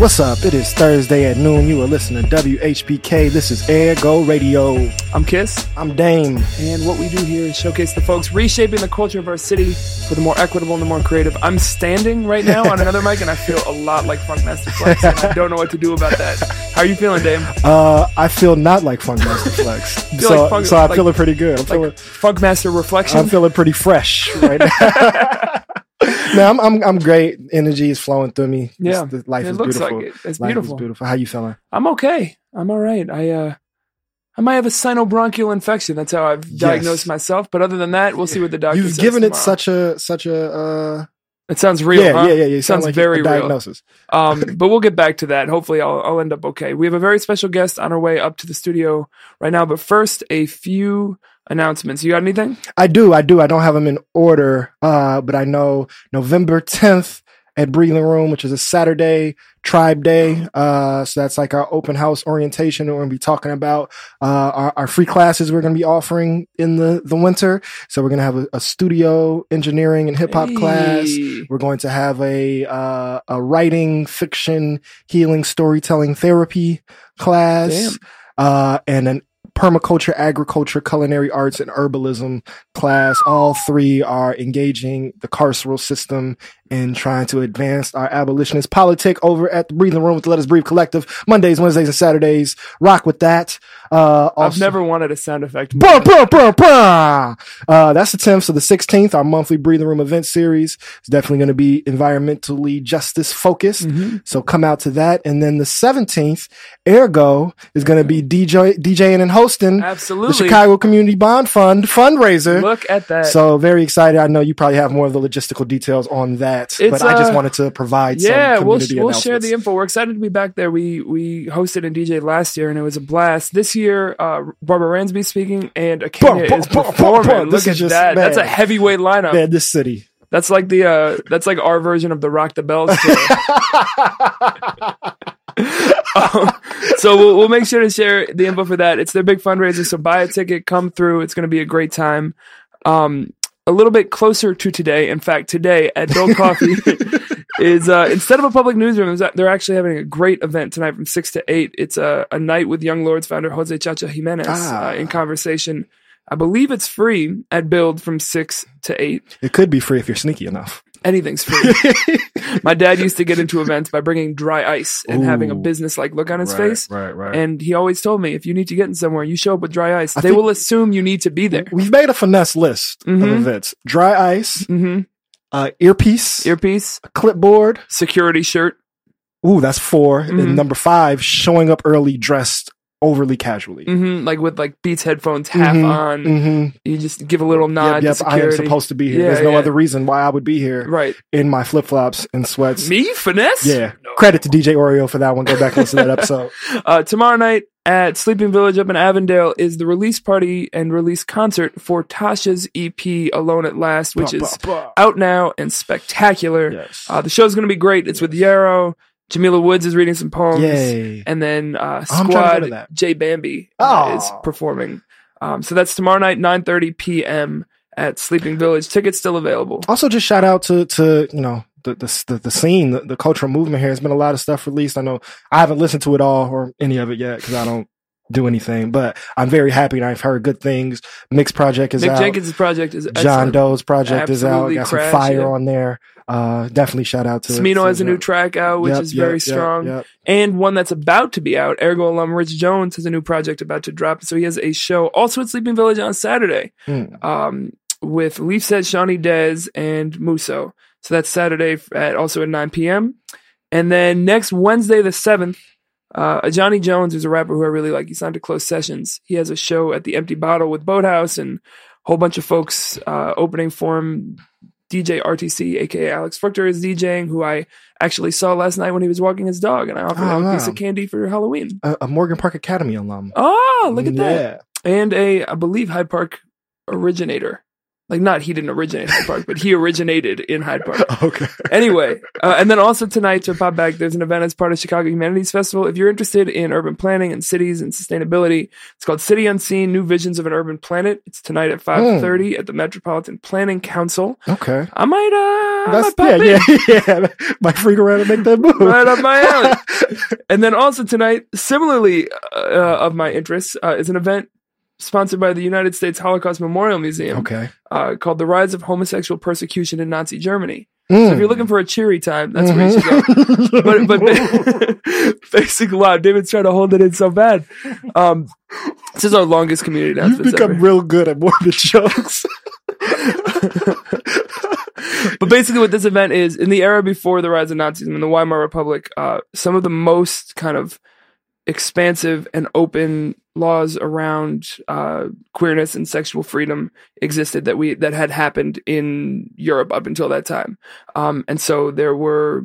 What's up? It is Thursday at noon. You are listening to WHPK. This is Ergo Radio. I'm Kiss, I'm Dame. and what we do here is showcase the folks reshaping the culture of our city for the more equitable and the more creative. I'm standing right now on another mic, and I feel a lot like Funkmaster Flex, and I don't know what to do about that. How are you feeling, Dame? Uh, I feel not like Funkmaster Flex, feel so, like so I'm like- feeling pretty good. I'm feeling, Like Funkmaster Reflection? I'm feeling pretty fresh right now. no, I'm, I'm I'm great. Energy is flowing through me. Yeah, life it is looks beautiful. like it. It's Life beautiful. is beautiful. How you feeling? I'm okay. I'm all right. I uh, I might have a sinobronchial infection. That's how I've diagnosed myself. But other than that, we'll see what the doctor You've given it such a such a uh, It sounds real. yeah, huh? yeah yeah sound Sounds like very a real. diagnosis. Um, but we'll get back to that. Hopefully, I'll, I'll end up okay. We have a very special guest on our way up to the studio right now. But first, a few announcements. You got anything? I do, I do. I don't have them in order, uh, but I know November 10th at Breathing Room, which is a Saturday Tribe Day. Uh, so that's like our open house orientation. We're going to be talking about uh, our, our free classes we're going to be offering in the, the winter. So we're going to have a, a studio engineering and hip hop class. We're going to have a uh, a writing, fiction, healing, storytelling therapy class, uh, and an permaculture, agriculture, culinary arts, and herbalism class. All three are engaging the carceral system in trying to advance our abolitionist politic over at the Breathing Room with the Let Us Breathe Collective. Mondays, Wednesdays, and Saturdays. Rock with that. Uh, I've never wanted a sound effect. brr, brr, brr. Uh, that's the 10th. So the 16th, our monthly breathing room event series is definitely going to be environmentally justice focused. Mhm. So come out to that. And then the 17th, Ergo is going to be DJ, DJing and hosting the Chicago Community Bond Fund fundraiser. Look at that. So very excited. I know you probably have more of the logistical details on that, It's, but I just uh, wanted to provide yeah, we'll we'll share the info. We're excited to be back there. We we hosted and DJ last year, and it was a blast. This year, uh, Barbara Ransby speaking, and Akenya Bum, is bum, performing. bum. Look at just- that. That's a heavyweight lineup. Man, this city. That's like the uh that's like our version of the Rock the Bells. Um, so we'll, we'll make sure to share the info for that. It's their big fundraiser, so buy a ticket, come through. It's going to be a great time. Um, a little bit closer to today. In fact, today at Build Coffee is uh, instead of a public newsroom, they're actually having a great event tonight from six to eight. It's a, a night with Young Lords founder Jose Cha Cha Jimenez Ah. uh, in conversation. I believe it's free at Build from six to eight. It could be free if you're sneaky enough. Anything's free. My dad used to get into events by bringing dry ice and having a business like look on his face. right, right. And he always told me, if you need to get in somewhere, you show up with dry ice. I they will assume you need to be there. We've made a finesse list of Mhm. events: dry ice, hmm uh, earpiece, Earpiece, clipboard. security shirt. Ooh, that's 4 Mhm. And number five, showing up early, dressed overly casually. hmm Like with like Beats headphones half Mhm, on. Mm-hmm. You just give a little nod Yep, yep. I am supposed to be here. Yeah, There's no yeah. other reason why I would be here right. in my flip flops and sweats. Me? Finesse? Yeah. No. Credit to DJ Oreo for that one. Go back and listen to that episode. Uh, tomorrow night at Sleeping Village up in Avondale is the release party and release concert for Tasha's EP Alone at Last, which is out now and spectacular. Yes. Uh, the show's going to be great. It's with Yarrow. Jamila Woods is reading some poems. Yay. And then uh, I'm trying to go to Squad Jay Bambi uh, is performing. Um, so that's tomorrow night, 9.30 p.m. at Sleeping Village. Tickets still available. Also, just shout out to to you know the the the, scene, the, the cultural movement here. There's been a lot of stuff released. I know I haven't listened to it all or any of it yet because I don't do anything, but I'm very happy and I've heard good things. Mix project is Nick out. Jenkins' project is John excellent. Doe's project is out. Absolutely Got some crash, fire yeah. on there. Uh, definitely shout out to Smino has a new track out, which Yep, is yep, very yep, strong. and one that's about to be out. Ergo alum Rich Jones has a new project about to drop. So he has a show also at Sleeping Village on Saturday Hmm. um, with Leaf Set, Shawnee Dez, and Muso. So that's Saturday at also at 9 p.m. And then next Wednesday, the 7th, uh, Johnny Jones, who's a rapper who I really like, he signed to Close Sessions. He has a show at the Empty Bottle with Boathouse and a whole bunch of folks uh, opening for him. DJ RTC, aka Alex Fruchter, is DJing, who I actually saw last night when he was walking his dog, and I offered Oh, him a piece of ah. candy for Halloween. A, a Morgan Park Academy alum. Oh, look at that! And a, I believe, Hyde Park originator. Like not he didn't originate Hyde Park, but he originated in Hyde Park. Okay. Anyway, uh, and then also tonight to pop back, there's an event as part of Chicago Humanities Festival. If you're interested in urban planning and cities and sustainability, it's called City Unseen: New Visions of an Urban Planet. It's tonight at 5:30 at the Metropolitan Planning Council. Okay. I might, uh, I That's might pop yeah, in. yeah, yeah. Might freak around and make that move. right up my alley. and then also tonight, similarly uh, of my interest, uh, is an event sponsored by the United States Holocaust Memorial Museum okay. uh, called "The Rise of Homosexual Persecution in Nazi Germany." Mm. So if you're looking for a cheery time, that's where you should go. Mm-hmm. But but wow, David's trying to hold it in so bad. Um, this is our longest community You've become real good at morbid jokes. but basically, what this event is in the era before the rise of Nazism in the Weimar Republic, uh, some of the most kind of expansive and open laws around uh, queerness and sexual freedom existed that we that had happened in Europe up until that time, um, and so there were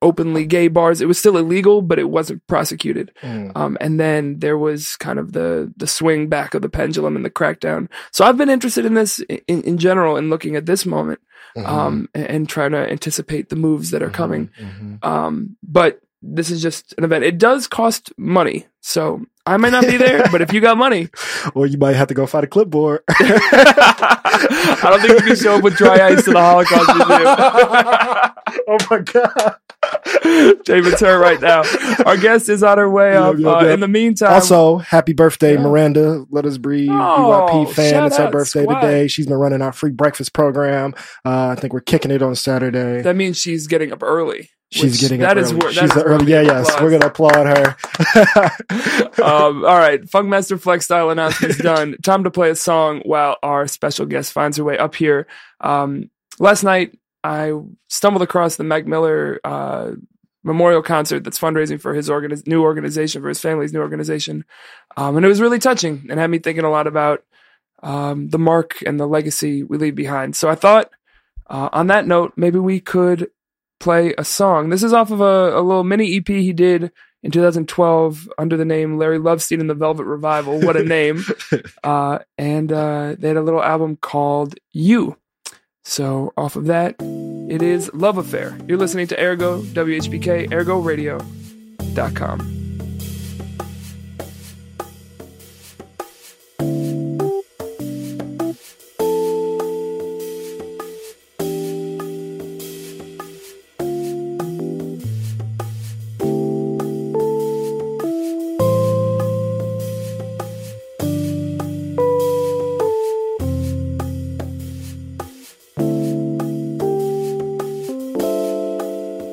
openly gay bars. It was still illegal, but it wasn't prosecuted. Mm. Um, and then there was kind of the the swing back of the pendulum and the crackdown. So I've been interested in this in, in general and looking at this moment Mhm. um, and, and trying to anticipate the moves that are coming. Mhm. Um, but this is just an event. It does cost money, so I might not be there. but if you got money, Or you might have to go find a clipboard. I don't think you can show up with dry ice to the Holocaust Museum. oh my god. David's hurt right now. Our guest is on her way up. yep, Uh, yep. In the meantime, Also, happy birthday, Yeah. Miranda. Let us breathe. Oh, fan. It's her birthday squad. today. She's been running our free breakfast program. Uh, I think we're kicking it on Saturday. that means she's getting up early. She's getting that is wor- She's the early. Yeah, yes. applause. We're gonna applaud her. um, all right, Funkmaster Flex style announcements done. Time to play a song while our special guest finds her way up here. Um, last night, I stumbled across the Mac Miller uh, memorial concert that's fundraising for his organiz- new organization, for his family's new organization. Um, and it was really touching and had me thinking a lot about um, the mark and the legacy we leave behind. So I thought, uh, on that note, maybe we could play a song. This is off of a, a little mini EP he did in 2012 under the name Larry Lovestein and the Velvet Revival. What a name. uh, and uh, they had a little album called You. So off of that, it is Love Affair. You're listening to Ergo, WHPK, ergoradio.com.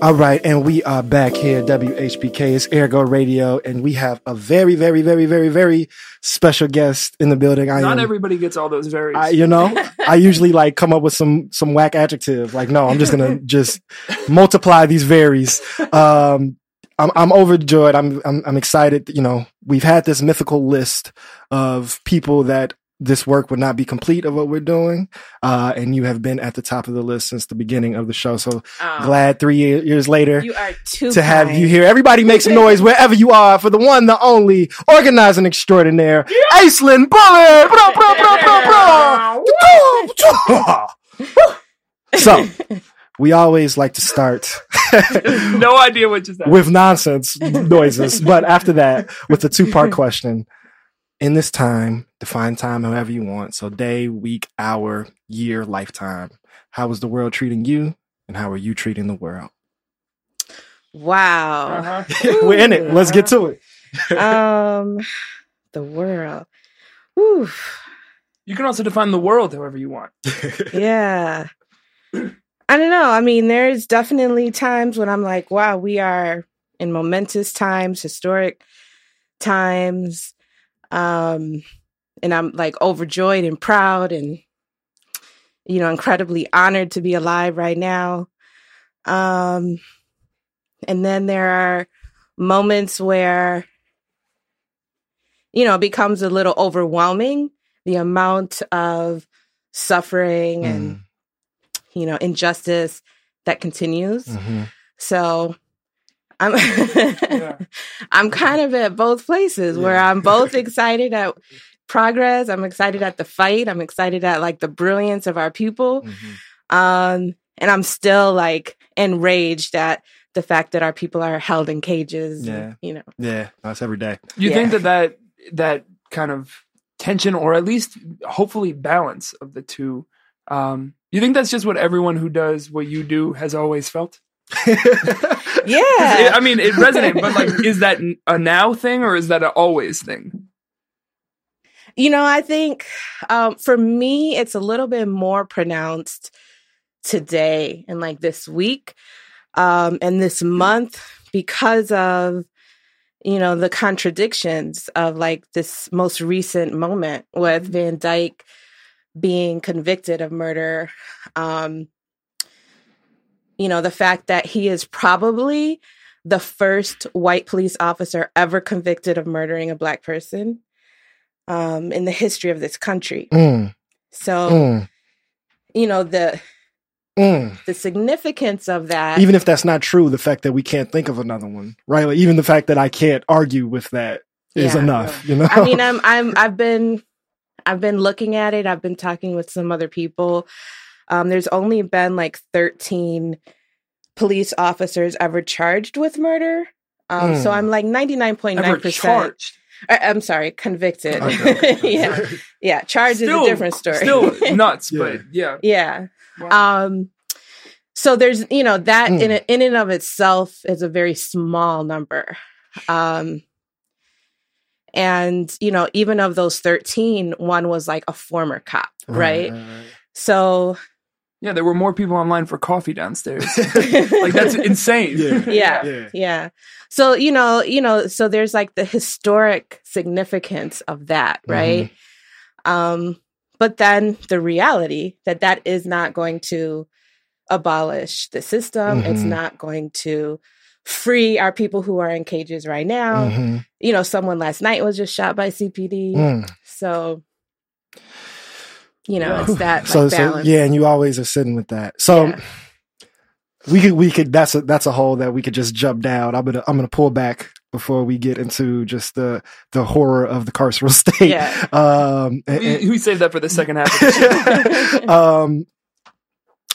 All right, and we are back here, WHPK. It's Ergo Radio, and we have a very, very, very, very, very special guest in the building. I Not am, everybody gets all those varies. I, you know, I usually like come up with some some whack adjective. Like, no, I'm just gonna just multiply these varies. Um, I'm I'm overjoyed. I'm I'm I'm excited. You know, we've had this mythical list of people that this work would not be complete of what we're doing, uh, and you have been at the top of the list since the beginning of the show. So Oh, glad three year, years later you are too to have you here. Everybody make some noise wherever you are for the one, the only organizing extraordinaire, Aislinn Pulley. Bro, bro, bro, bro, bro. so we always like to start no idea what just happened. with nonsense noises, but after that, with the two part question. In this time, define time however you want. So day, week, hour, year, lifetime. How is the world treating you? And how are you treating the world? Wow. Uh-huh. We're in it. Let's get to it. um, the world. Whew. You can also define the world however you want. Yeah. I don't know. I mean, there's definitely times when I'm like, wow, we are in momentous times, historic times. Um, and I'm like overjoyed and proud and, you know, incredibly honored to be alive right now. Um, and then there are moments where, you know, it becomes a little overwhelming the amount of suffering and Mm, you know injustice that continues mhm. so i'm Yeah. i'm kind of at both places where i'm both excited at progress. I'm excited at the fight. I'm excited at like the brilliance of our people. Mhm. Um, and I'm still like enraged at the fact that our people are held in cages. and, Yeah. you know. Yeah, that's every day. You Yeah. think that that that kind of tension, or at least hopefully balance of the two, um, you think that's just what everyone who does what you do has always felt? Yeah. I mean, it resonates, but like, is that a now thing or is that an always thing? You know, I think um, for me, it's a little bit more pronounced today and like this week um, and this month because of, you know, the contradictions of like this most recent moment with Van Dyke being convicted of murder. Um, you know, the fact that he is probably the first white police officer ever convicted of murdering a black person um, in the history of this country. Mm, So, mm, you know, the mm. the significance of that. Even if that's not true, the fact that we can't think of another one, right? Like even the fact that I can't argue with that is Yeah. enough. You know. I mean, I'm I'm I've been I've been looking at it. I've been talking with some other people. Um, there's only been like 13 police officers ever charged with murder. Um, So Mm. I'm like 99.9%. charged? I'm sorry, convicted. Okay. yeah, yeah. Charge is a different story. Still nuts, Yeah. but yeah. yeah. Wow. Um, so there's, you know, that Mm. in it, in and of itself is a very small number. Um, and you know, even of those 13, one was like a former cop, right? So yeah, there were more people online for coffee downstairs. like that's insane. Yeah. yeah, Yeah. yeah. So you know, you know, so there's like the historic significance of that, right? Um, but then the reality that that is not going to abolish the system. It's Mhm. not going to free our people who are in cages right now. Mhm. You know, someone last night was just shot by CPD. Mm. So, you know, Yeah. it's that like, so, so balance. yeah, and you always are sitting with that. So Yeah. we could we could that's a that's a hole that we could just jump down. I'm gonna I'm gonna pull back before we get into just the the horror of the carceral state. Yeah. Um and- We, we saved that for the second half of the show. um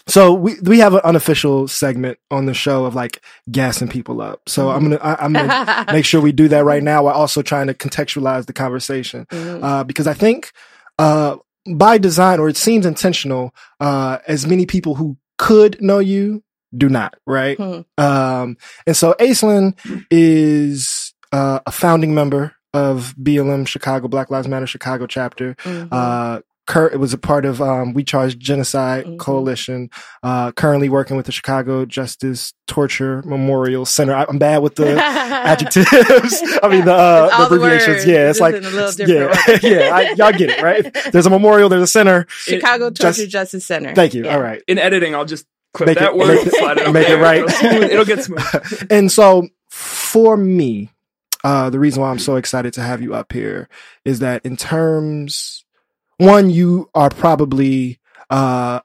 so we we have an unofficial segment on the show of like gassing people up. So I'm gonna I, I'm gonna make sure we do that right now while also trying to contextualize the conversation Mhm. uh, because I think uh, by design, or it seems intentional, uh, as many people who could know you do not, right? Hmm. Um, and so Aislinn is uh, a founding member of BLM Chicago, Black Lives Matter Chicago chapter. Mhm. Uh, Kurt, it was a part of um, We Charge Genocide Mhm. Coalition. Uh, currently working with the Chicago Justice Torture Memorial Center. I, I'm bad with the adjectives. I mean the, uh, the all the abbreviations. yeah, it's like in a little yeah, yeah. I, y'all get it, right? There's a memorial. There's a center. Chicago just- Torture Justice Center. Thank you. Yeah. All right. In editing, I'll just clip Make that it- word, make it- slide it make it there. right. It'll, it'll get smooth. and so for me, uh, the reason why I'm so excited to have you up here is that in terms, one, you are probably, uh,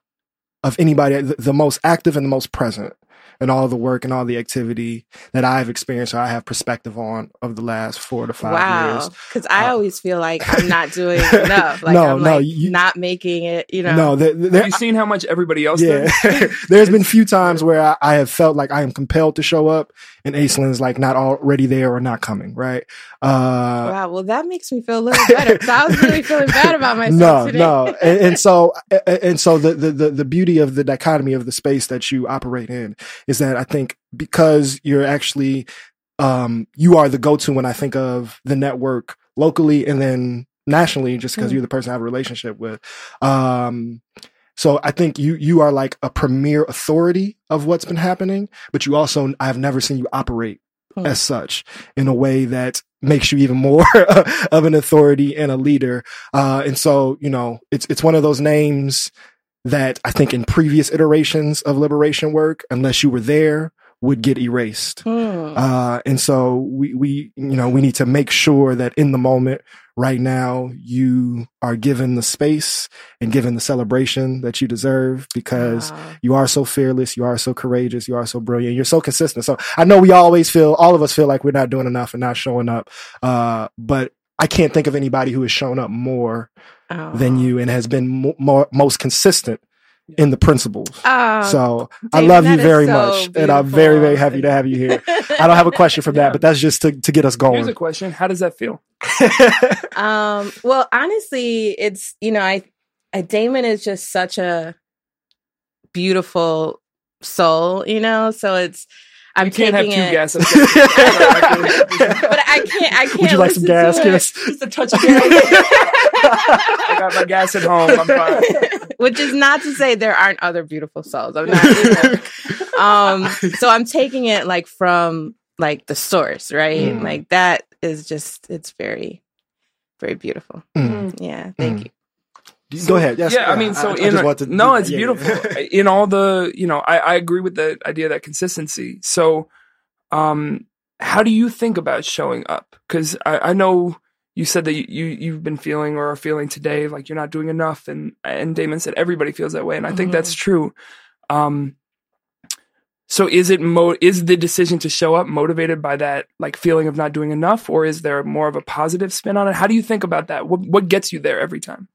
of anybody, the, the most active and the most present in all the work and all the activity that I've experienced or I have perspective on of the last four to five Wow. years. Because I Uh, always feel like I'm not doing enough. Like No, I'm no, like you- not making it, you know. No, there, there, Have you seen how much everybody else yeah. did? There's been few times where I, I have felt like I am compelled to show up and Aislinn's like not already there or not coming, right? Uh, Wow, well that makes me feel a little better. I was really feeling bad about myself no, today. no, and, and so and and so the, the the the beauty of the dichotomy of the space that you operate in is that I think because you're actually um you are the go-to when I think of the network locally and then nationally, just because Mm. you're the person I have a relationship with. Um, so I think you you are like a premier authority of what's been happening, but you also I've never seen you operate Hmm. as such in a way that makes you even more of an authority and a leader. Uh, and so, you know, it's, it's one of those names that I think in previous iterations of liberation work, unless you were there, would get erased. Hmm. Uh, and so we, we, you know, we need to make sure that in the moment right now, you are given the space and given the celebration that you deserve because Wow. you are so fearless. You are so courageous. You are so brilliant. You're so consistent. So I know we always feel, all of us feel like we're not doing enough and not showing up. Uh, but I can't think of anybody who has shown up more Oh. than you and has been mo- more, most consistent in the principles. Oh, so I love you very so much, and I'm very, very happy to have you here. I don't have a question for Yeah. that, but that's just to, to get us Here's going. a question: How does that feel? um, well, honestly, it's you know, I, I Damon is just such a beautiful soul, you know. So it's I'm You can't have two it, gas objectives. but I can't. I can't. Would you like some gas, to it. Kiss? Just a touch of gas. I got my gas at home. I'm fine. Which is not to say there aren't other beautiful souls. I'm not. You um, so I'm taking it like from like the source, right? Mm. Like that is just it's very, very beautiful. Mm. Yeah, thank Mm. you. Go ahead. Yes, yeah, I mean, so in just want to- no, it's yeah, beautiful. yeah. in all the, you know, I, I agree with the idea of that consistency. So, um, how do you think about showing up? Because I, I know you said that you, you you've been feeling or are feeling today like you're not doing enough, and and Damon said everybody feels that way, and I think Mhm. that's true. Um, so is it mo is the decision to show up motivated by that like feeling of not doing enough, or is there more of a positive spin on it? How do you think about that? What what gets you there every time?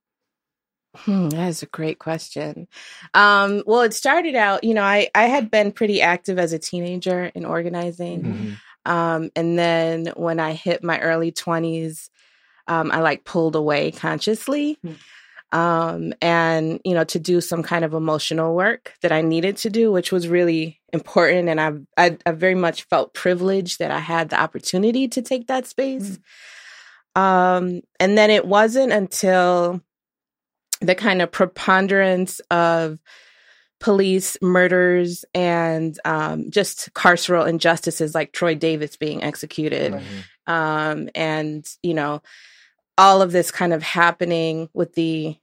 Hmm, that is a great question. Um, well, it started out, you know, I, I had been pretty active as a teenager in organizing. Mhm. Um, and then when I hit my early 20s, um, I like pulled away consciously. Um, and, you know, to do some kind of emotional work that I needed to do, which was really important. And I've, I, I very much felt privileged that I had the opportunity to take that space. Um, and then it wasn't until the kind of preponderance of police murders and um, just carceral injustices like Troy Davis being executed. Mhm. Um, and, you know, all of this kind of happening with the,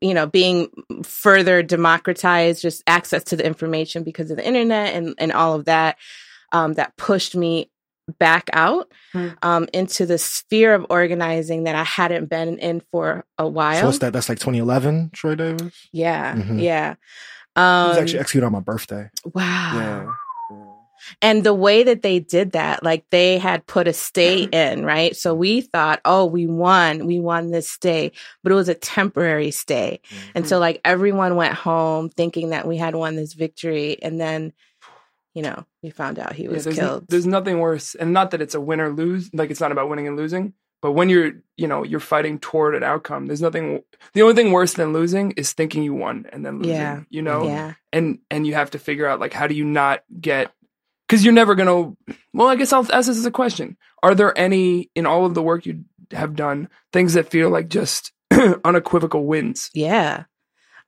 you know, being further democratized, just access to the information because of the internet and, and all of that, um, that pushed me back out Hmm. um, into the sphere of organizing that I hadn't been in for a while. So what's that? That's like 2011, Troy Davis. Yeah, Mhm. yeah. Um, was actually executed on my birthday. wow. Yeah. And the way that they did that, like they had put a stay in, right? So we thought, oh, we won, we won this stay, but it was a temporary stay. And so, like, everyone went home thinking that we had won this victory. And then, you know, we found out he Yeah, was there's, killed. there's nothing worse, and not that it's a win or lose. Like it's not about winning and losing, but when you're, you know, you're fighting toward an outcome. There's nothing. The only thing worse than losing is thinking you won and then losing. Yeah. You know, yeah. and and you have to figure out like how do you not get because you're never gonna. Well, I guess I'll ask this as a question: Are there any in all of the work you have done things that feel like just unequivocal wins? Yeah.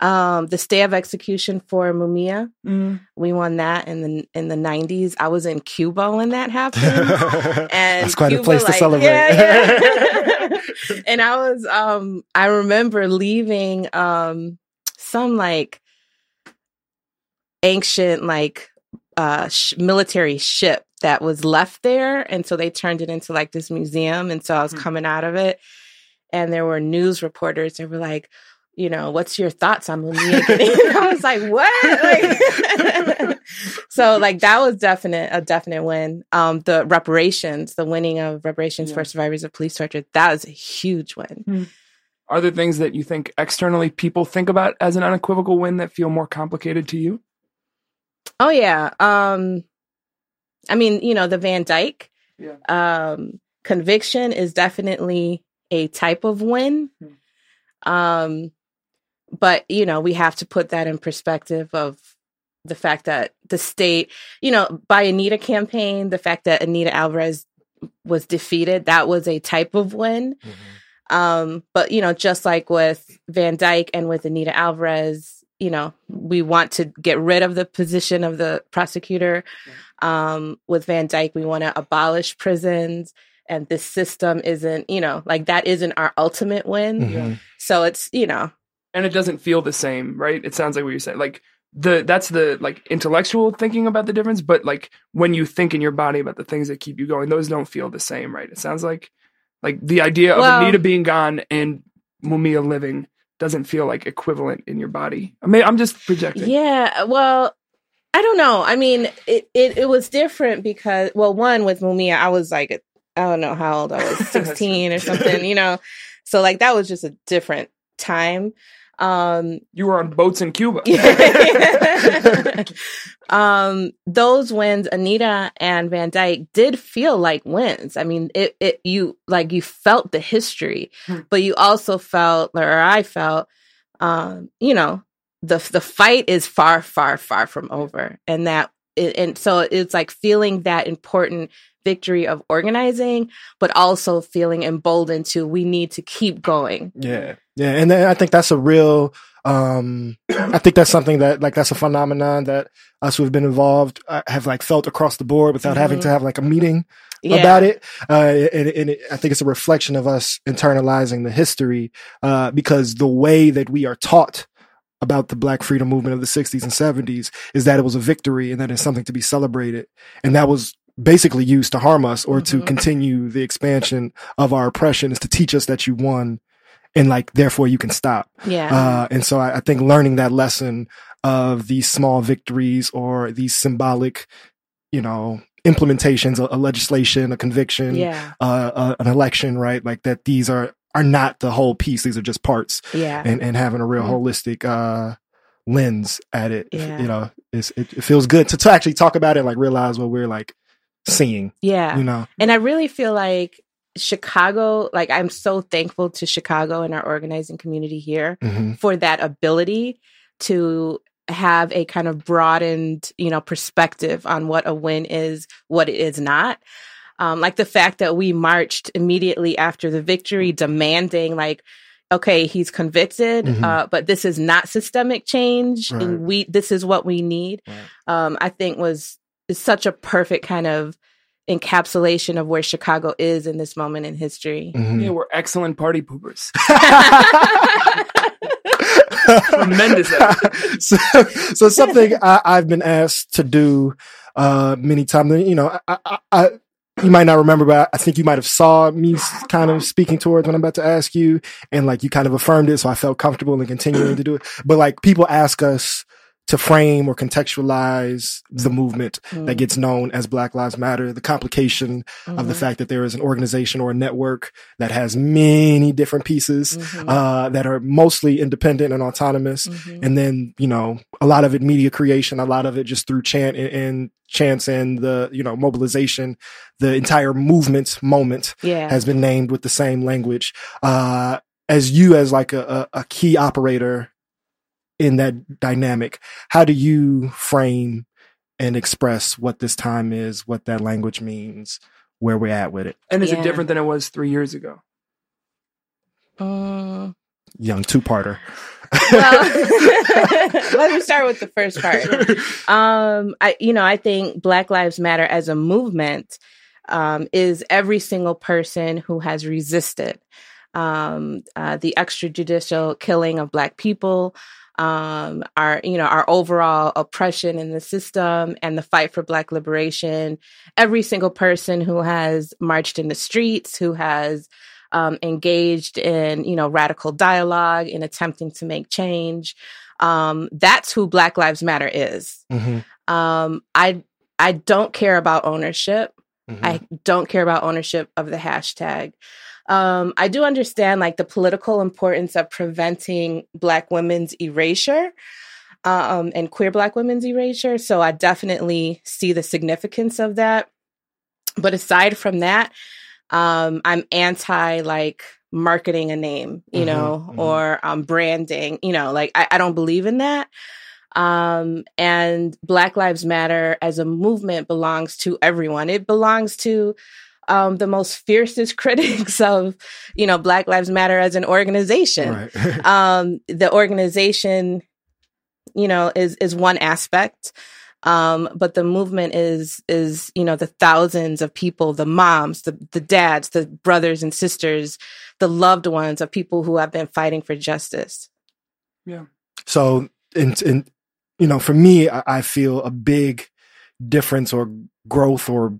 Um, the stay of execution for Mumia, Mm. we won that in the in the nineties. I was in Cuba when that happened. and That's quite a Cuba, place to celebrate. Yeah, yeah. and I was um I remember leaving um some like ancient like uh sh- military ship that was left there and so they turned it into like this museum and so I was Hmm. coming out of it and there were news reporters that were like you know, what's your thoughts on Mumia getting? I was like, what? Like, so like that was definite a definite win. Um, the reparations, the winning of reparations Yeah. for survivors of police torture, that was a huge win. Are there things that you think externally people think about as an unequivocal win that feel more complicated to you? Oh yeah. Um, I mean, you know, the Van Dyke Yeah. um, conviction is definitely a type of win. Um, but you know, we have to put that in perspective of the fact that the state, you know, Bye Anita campaign, the fact that Anita Alvarez was defeated, that was a type of win. Um, but you know, just like with Van Dyke and with Anita Alvarez, you know, we want to get rid of the position of the prosecutor. Um, with Van Dyke, we want to abolish prisons, and this system isn't, you know, like that isn't our ultimate win. Mhm. So it's, you know, and it doesn't feel the same, right? It sounds like what you're saying. Like the that's the like intellectual thinking about the difference, but like when you think in your body about the things that keep you going, those don't feel the same, right? It sounds like like the idea of Well- Anita being gone and Mumia living doesn't feel like equivalent in your body. I mean, I'm just projecting. Yeah, well, I don't know. I mean, it, it it was different because well, one with Mumia, I was like I don't know how old I was, 16 or something, you know. So like that was just a different time. Um You were on boats in Cuba. um those wins Anita and Van Dyke did feel like wins. I mean, it it you like you felt the history, Hmm. but you also felt or I felt um you know, the the fight is far far far from over and that it, and so it's like feeling that important victory of organizing but also feeling emboldened to we need to keep going Yeah. Yeah. And then I think that's a real, um, I think that's something that, like, that's a phenomenon that us who have been involved uh, have, like, felt across the board without having Mhm. to have, like, a meeting yeah about it. Uh, and, and it, I think it's a reflection of us internalizing the history, uh, because the way that we are taught about the black freedom movement of the 60s and 70s is that it was a victory and that it's something to be celebrated. And that was basically used to harm us or to Mhm. continue the expansion of our oppression is to teach us that you won and like therefore you can stop. yeah Uh, and so I, I think learning that lesson of these small victories or these symbolic, you know, implementations, a, a legislation, a conviction, yeah uh, uh, an election, right? Like that these are, are not the whole piece. These are just parts yeah and, and having a real Mhm. holistic, uh, lens at it, Yeah. you know, it, it feels good to, to actually talk about it like realize what we're like seeing, yeah you know? And I really feel like Chicago, like I'm so thankful to Chicago and our organizing community here hmm for that ability to have a kind of broadened, you know, perspective on what a win is, what it is not. Um, like the fact that we marched immediately after the victory, demanding like, okay, he's convicted, Mhm. uh, but this is not systemic change, Right. and we this is what we need. Right. Um, I think was is such a perfect kind of encapsulation of where Chicago is in this moment in history. Mhm. Yeah, we're excellent party poopers. Tremendous so, so something I, I've been asked to do uh, many times. You know, I, I, I, you might not remember, but I think you might have saw me kind of speaking towards what I'm about to ask you, and like you kind of affirmed it, so I felt comfortable in continuing to do it. But like people ask us to frame or contextualize the movement that gets known as Black Lives Matter, the complication of the Mhm. fact that there is an organization or a network that has many different pieces Mhm. uh, that are mostly independent and autonomous. Mhm. And then, you know, a lot of it media creation, a lot of it just through chant and, and chance and the, you know, mobilization. The entire movement moment yeah. has been named with the same language. Uh, as you, as like a, a, a key operator in that dynamic, how do you frame and express what this time is, what that language means, where we're at with it? And is Yeah. it different than it was three years ago? Mm. Young two parter. Well, let me start with the first part. Um, I, you know, I think Black Lives Matter as a movement um, is every single person who has resisted um, uh, the extrajudicial killing of Black people, um, our, you know, our overall oppression in the system and the fight for Black liberation. Every single person who has marched in the streets, who has um, engaged in, you know, radical dialogue in attempting to make change. Um, that's who Black Lives Matter is. Mhm, Um, I I don't care about ownership. mhm. I don't care about ownership of the hashtag. Um, I do understand like the political importance of preventing Black women's erasure um, and queer Black women's erasure. So I definitely see the significance of that. But aside from that, um, I'm anti like marketing a name, you Mhm, know, mhm. or um, branding, you know, like I, I don't believe in that. Um, and Black Lives Matter as a movement belongs to everyone. It belongs to um, the most fiercest critics of, you know, Black Lives Matter as an organization. Right. Um, the organization, you know, is is one aspect. Um, but the movement is is you know the thousands of people, the moms, the the dads, the brothers and sisters, the loved ones of people who have been fighting for justice. Yeah. So, in, in you know, for me, I, I feel a big difference or growth or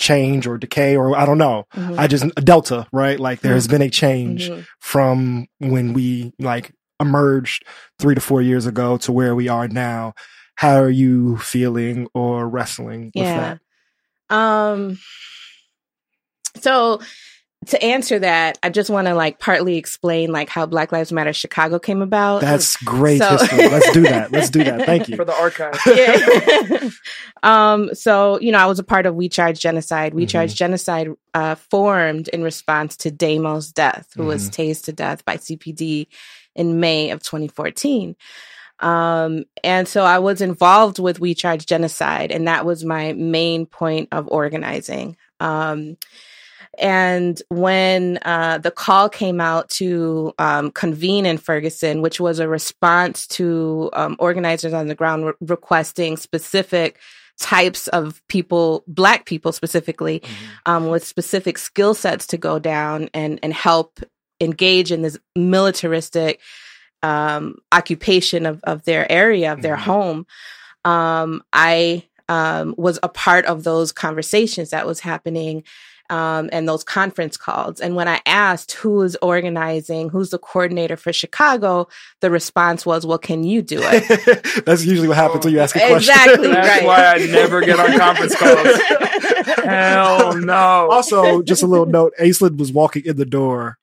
change or decay or I don't know. Mhm. I just a delta, right? Like there has been a change Mhm. from when we like emerged three to four years ago to where we are now. How are you feeling or wrestling with Yeah. that? Um so to answer that, I just want to like partly explain like how Black Lives Matter Chicago came about. That's great So- history. Let's do that. Let's do that. Thank you for the archive. yeah. um, so, you know, I was a part of We Charge Genocide. We Mhm. Charge Genocide uh, formed in response to Damo's death, who was Mm-hmm. tased to death by CPD in May of 2014. Um, and so I was involved with We Charge Genocide, and that was my main point of organizing. Um, and when uh, the call came out to um, convene in Ferguson, which was a response to um, organizers on the ground re- requesting specific types of people, Black people specifically, um, with specific skill sets to go down and and help engage in this militaristic um, occupation of of their area of their Mhm. home. Um, I um, was a part of those conversations that was happening. Um, and those conference calls. And when I asked who is organizing, who's the coordinator for Chicago, the response was, "Well, can you do it?" That's usually what happens when you ask a question. Exactly. That's right. why I never get on conference calls. Hell no. also, just a little note: Aislinn was walking in the door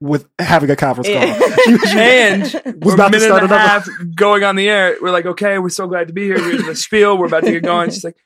with having a conference call. Yeah. She And was we're a about to start and a another- half going on the air. We're like, okay, we're so glad to be here. We Here's the spiel. We're about to get going. She's like,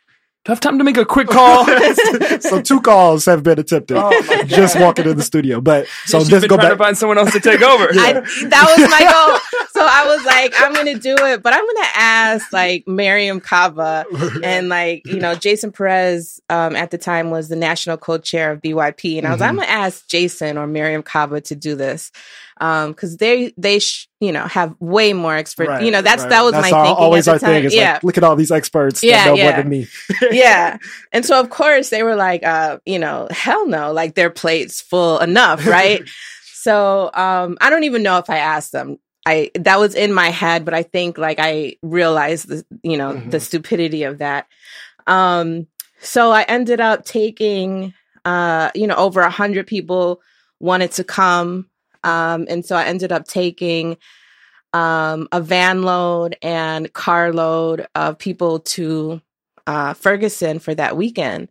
do I have time to make a quick call? so two calls have been attempted. Oh just walking in the studio. But so She's let's go back. to find someone else to take over. I, that was my goal. So I was like, I'm gonna do it, but I'm gonna ask like Mariame Kaba and like you know Jason Perez um, at the time was the national co-chair of BYP, and I was like, I'm gonna ask Jason or Mariame Kaba to do this because they they sh- you know have way more expert. Right, you know that's right. that was That's my our- thinking always our time. thing. Is yeah, like, look at all these experts Yeah, that know yeah. more than me. yeah. And so of course they were like, uh, you know, hell no, like their plates full enough, right? so um I don't even know if I asked them. I that was in my head, but I think like I realized the you know, the Mhm. stupidity of that. Um so I ended up taking uh, you know, over a hundred people wanted to come. Um, and so I ended up taking um, a van load and car load of people to uh, Ferguson for that weekend.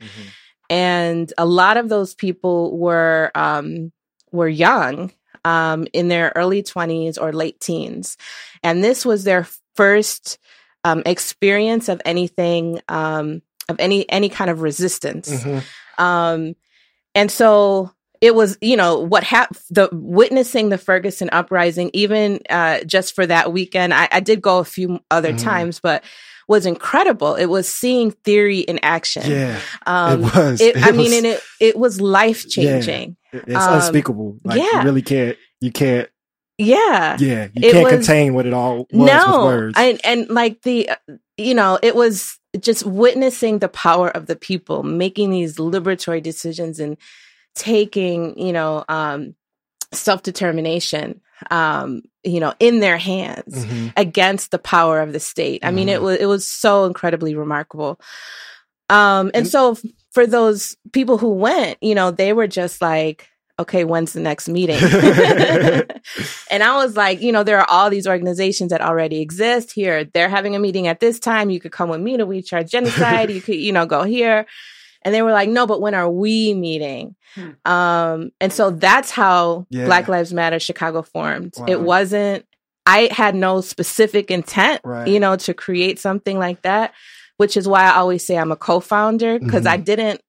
And a lot of those people were um, were young, um, in their early twenties or late teens, and this was their first um, experience of anything um, of any any kind of resistance. Mhm. Um, and so it was, you know, what happened, the witnessing the Ferguson uprising, even uh, just for that weekend. I, I did go a few other Mhm. times, but was incredible. It was seeing theory in action. Yeah, Um, it was. it, I It mean, and it it was life changing. It's um, unspeakable. Like yeah. you really can't. You can't. Yeah. Yeah, you can't was- contain what it all was with no, words. and and like the, you know, it was just witnessing the power of the people making these liberatory decisions and taking, you know, um, self determination, um, you know, in their hands Mhm. against the power of the state. I mean, it Mhm. was it was so incredibly remarkable. Um, and And- so for those people who went, you know, they were just like, okay, when's the next meeting? and I was like, you know, there are all these organizations that already exist here. They're having a meeting at this time. You could come with me to We Charge Genocide. you could, you know, go here. And they were like, no, but when are we meeting? Hmm. Um, and so that's how Yeah. Black Lives Matter Chicago formed. Wow. It wasn't, I had no specific intent, Right. you know, to create something like that, which is why I always say I'm a co-founder because I didn't,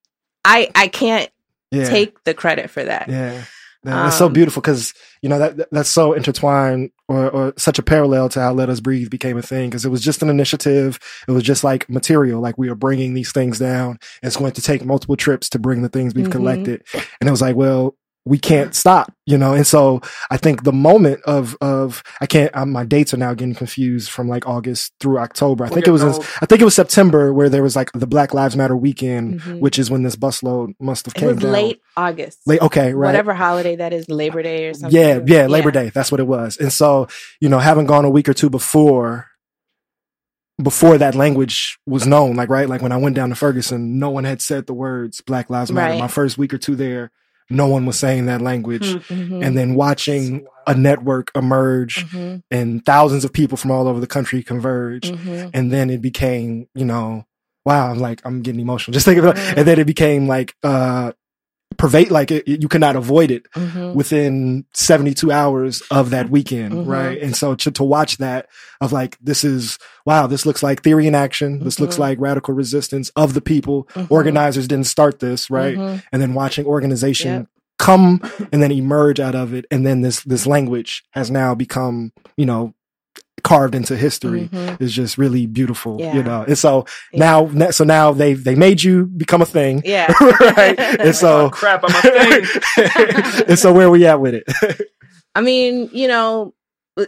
I, I can't Mm-hmm. yeah. take the credit for that. Yeah. That- That's so Um, beautiful because you know that that- that's so intertwined or, or such a parallel to how Let Us Breathe became a thing because it was just an initiative. It was just like material, like we are bringing these things down. It's going to take multiple trips to bring the things we've Mhm. collected, and it was like, well, we can't stop, you know. And so I think the moment of of I can't. Um, my dates are now getting confused from like August through October. I think it was in. I think it was September where there was like the Black Lives Matter weekend, Mhm. which is when this busload must have It came was down. late August. Late, okay, right. Whatever holiday that is, Labor Day or something. Yeah, yeah, Labor Day. That's what it was. And so, you know, having gone a week or two before, before that language was known, like, right? Like when I went down to Ferguson, no one had said the words Black Lives Matter. Right. My first week or two there, no one was saying that language. Hmm. Mhm. And then watching a network emerge Mhm. and thousands of people from all over the country converge. Mhm. And then it became, you know, wow, I'm like, I'm getting emotional. Just think of it. And then it became like, uh, pervade, like it, you cannot avoid it Mhm. within 72 hours of that weekend, Mhm. right? And so to, to watch that of like, this is, wow, this looks like theory in action. This looks Mhm. like radical resistance of the people. Mhm. Organizers didn't start this, right? Mhm. And then watching organization Yep. come and then emerge out of it. And then this, this language has now become, you know, carved into history Mhm. is just really beautiful, Yeah. you know? And so Yeah. now, so now they, they made you become a thing. Yeah. right. And so, Oh, crap, I'm a thing. and so where we at with it? I mean, you know,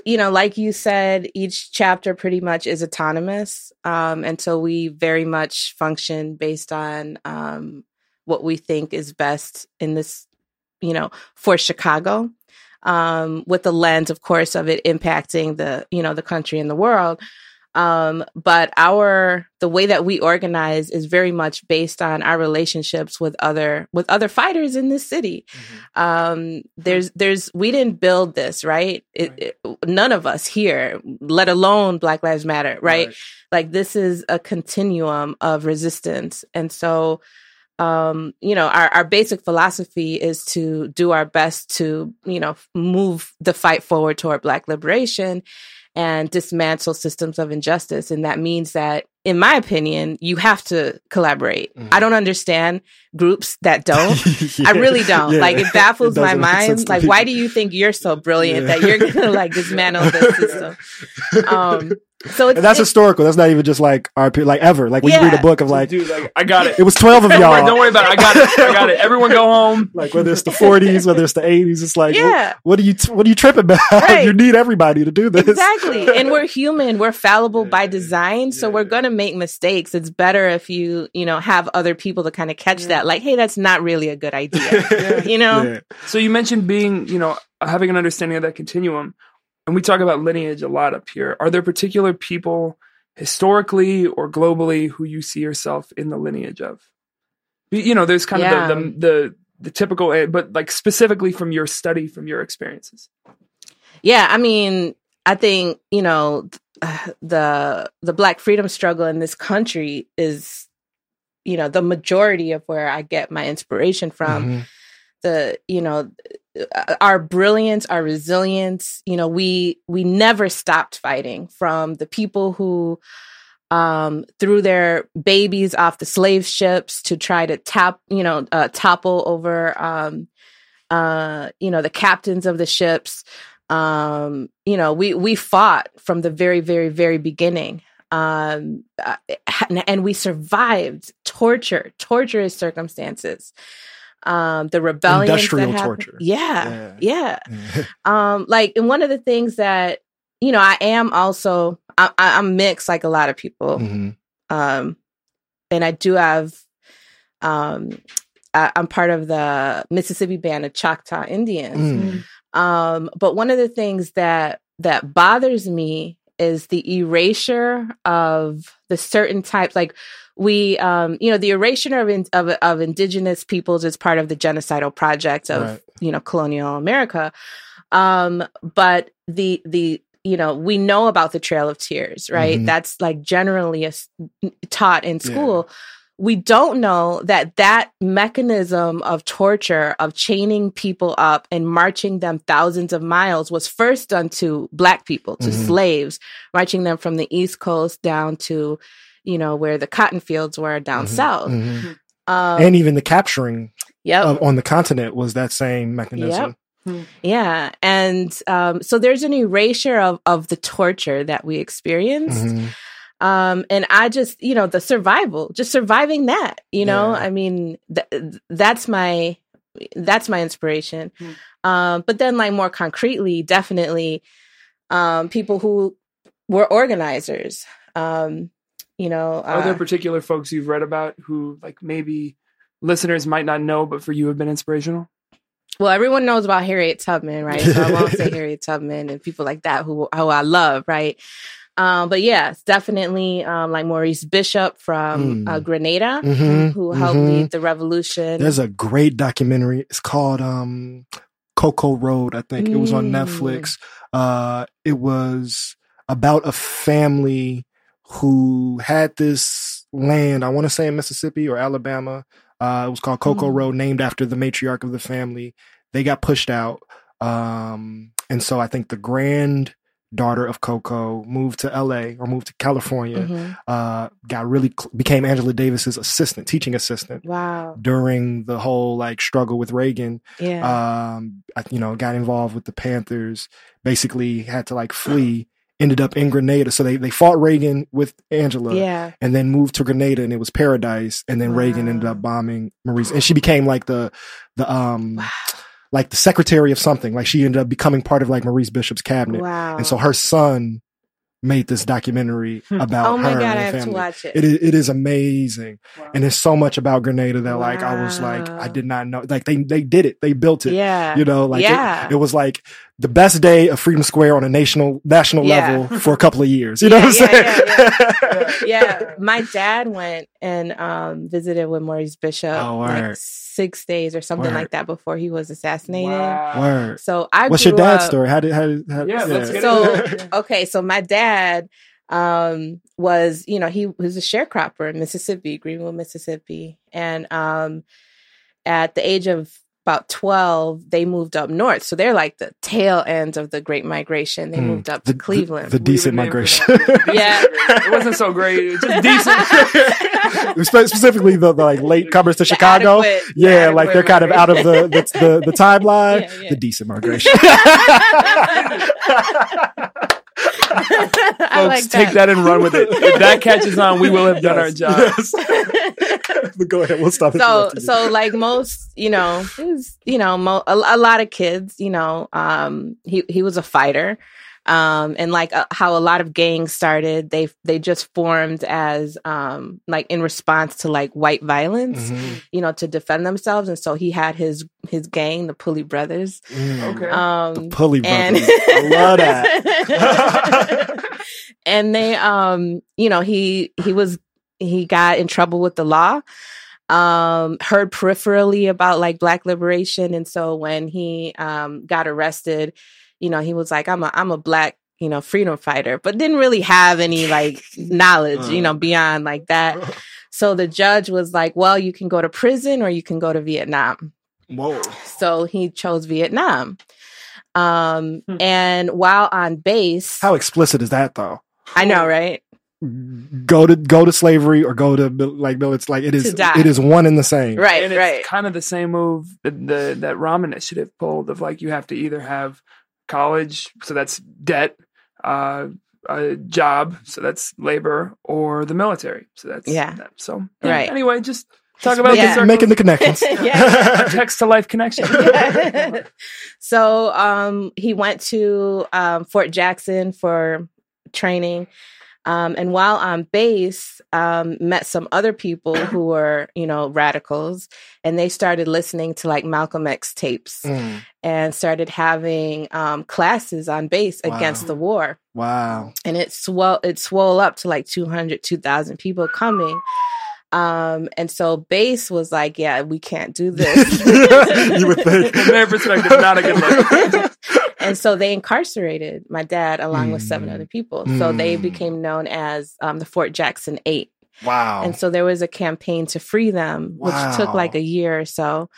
you know, like you said, each chapter pretty much is autonomous, um, and so we very much function based on um, what we think is best in this, you know, for Chicago, um, with the lens, of course, of it impacting the, you know, the country and the world. Um, but our the way that we organize is very much based on our relationships with other with other fighters in this city. Um there's there's we didn't build this right? It, it- none of us here let alone black lives matter right, like this is a continuum of resistance. And so um you know our, our basic philosophy is to do our best to you know move the fight forward toward black liberation and dismantle systems of injustice and that means that in my opinion you have to collaborate Mhm. i don't understand groups that don't Yeah. I really don't. Yeah. Like it baffles my make sense mind. Like why do you think you're so brilliant Yeah. that you're gonna like dismantle this system? Um so it's and that's it's- historical. That's not even just like our pe- like ever. Like when you read a book of like Dude, like, I got it. it was twelve of Don't y'all. don't worry about it. I got it. I got it. Everyone go home. Like whether it's the forties, whether it's the eighties, it's like yeah. what, what are you what are you tripping about? Right. you need everybody to do this. Exactly. And we're human. We're fallible by design. So Yeah. we're going to make mistakes. It's better if you, you know, have other people to kind of catch Yeah. that. Like, hey, that's not really a good idea. You know? Yeah. So you mentioned being, you know, having an understanding of that continuum. And we talk about lineage a lot up here. Are there particular people historically or globally who you see yourself in the lineage of? You know, there's kind Yeah. of the, the the the typical, eh, but like specifically from your study, from your experiences. Yeah, I mean, I think you know the the Black freedom struggle in this country is, you know, the majority of where I get my inspiration from. Mhm. The you know our brilliance, our resilience. You know, we we never stopped fighting from the people who um, threw their babies off the slave ships to try to tap, you know, uh, topple over, um, uh, you know, the captains of the ships. Um, you know, we we fought from the very, very, very beginning, um, uh, and we survived torture, torturous circumstances. Um, the rebellion, Industrial torture. Yeah, yeah. Yeah. Um, like, and one of the things that you know, I am also I, I- I'm mixed, like a lot of people Mhm. um, and I do have. Um, I, I'm part of the Mississippi Band of Choctaw Indians. Mm. Um, but one of the things that that bothers me is the erasure of the certain types, like we, um, you know, the erasure of, in, of of indigenous peoples is part of the genocidal project of Right. you know colonial America. Um, but the the you know we know about the Trail of Tears, right? Mhm. That's like generally a taught in school. We don't know that that mechanism of torture, of chaining people up and marching them thousands of miles, was first done to Black people, to Mhm. slaves, marching them from the East Coast down to, you know, where the cotton fields were down Mhm. south. Mhm. Um, and even the capturing yep. of, on the continent was that same mechanism. Yeah. And um, so there's an erasure of, of the torture that we experienced. Mhm. Um, and I just, you know, the survival, just surviving that, you know, Yeah. I mean, th- that's my, that's my inspiration. Hmm. Um, but then like more concretely, definitely, um, people who were organizers, um, you know, Are there uh, particular folks you've read about who, like, maybe listeners might not know, but for you have been inspirational? well, everyone knows about Harriet Tubman, right? So I won't say Harriet Tubman and people like that who who I love, right? Um, but yeah, it's definitely um, like Maurice Bishop from Mm. uh, Grenada, Mhm. who helped Mhm. lead the revolution. There's a great documentary. It's called um Coco Road, I think. It was on Mm. Netflix. Uh it was about a family who had this land, I want to say in Mississippi or Alabama. Uh, it was called Cocoa Mhm. Road, named after the matriarch of the family. They got pushed out. Um, and so I think the granddaughter of Coco moved to LA or moved to California, Mhm. uh, got really, cl- became Angela Davis's assistant, teaching assistant Wow. during the whole like struggle with Reagan Yeah. um I- you know got involved with the panthers basically had to like flee ended up in grenada. So they they fought reagan with angela yeah. and then moved to grenada and it was paradise. And then reagan ended up bombing maurice. And she became like the the um Wow. like the secretary of something. Like she ended up becoming part of like maurice bishop's cabinet. Wow. and so her son made this documentary about oh my her god, I and her have to watch it. it is, it is amazing. And there's so much about grenada that like i was like i did not know. Like they they did it. They built it. Yeah. you know like it- yeah. it, was like the best day of freedom square on a national national Yeah. level for a couple of years you know Yeah, what i'm yeah, saying yeah, my dad went and um, visited with Maurice Bishop Oh, like six days or something Word. like that before he was assassinated. Wow. Word. So I what's grew your dad's up- story how did how did how, Yeah, let's get So- Okay, so my dad um was you know he was a sharecropper in Mississippi, Greenwood, Mississippi, and um at the age of about 12 they moved up north so they're like the tail end of the great migration they Hmm. moved up the, to cleveland the, the decent We have a name migration for that. Decent Yeah. It wasn't so great. It was just decent. Specifically the, the like late comers to The chicago adequate- yeah the like they're adequate kind of out of the the, the, the timeline Yeah, yeah. the decent migration Folks, like take that and run with it. If that catches on, we will have done our Yes, job. yes. but go ahead we'll stop so so like most you know was you know mo- a, a lot of kids you know um he he was a fighter um and like uh, how a lot of gangs started they they just formed as um like in response to like white violence Mhm. you know to defend themselves and so he had his his gang the pulley brothers Mm. Okay. um Pulley and brothers. I love that. and they um you know he he was he got in trouble with the law um heard peripherally about like black liberation and so when he um got arrested you know he was like i'm a i'm a black you know freedom fighter but didn't really have any like knowledge you know beyond like that so the judge was like well you can go to prison or you can go to vietnam Whoa. so he chose vietnam um Hmm. and while on base How explicit is that though? i know right Go to go to slavery or go to like no, it's like it is it is one and the same. right and it's right kind of the same move that the that Rahm Initiative pulled of like you have to either have college, so that's debt, uh, a job, so that's labor, or the military, so that's Yeah. that. So yeah, Right. Anyway, just talk about Yeah. the. Making the connections. Yeah. a text to life connection. so um he went to um Fort Jackson for training. Um, and while on base, um, met some other people who were, you know, radicals, and they started listening to like Malcolm X tapes Mm, and started having um, classes on base Wow. against the war. wow. and it swell it swole up to like 200 2000 people coming um and so base was like yeah we can't do this You would think. From their perspective, not a good look. and so they incarcerated my dad along with seven Mm. other people so they Mm. became known as um, the fort jackson eight Wow. and so there was a campaign to free them which took like a year or so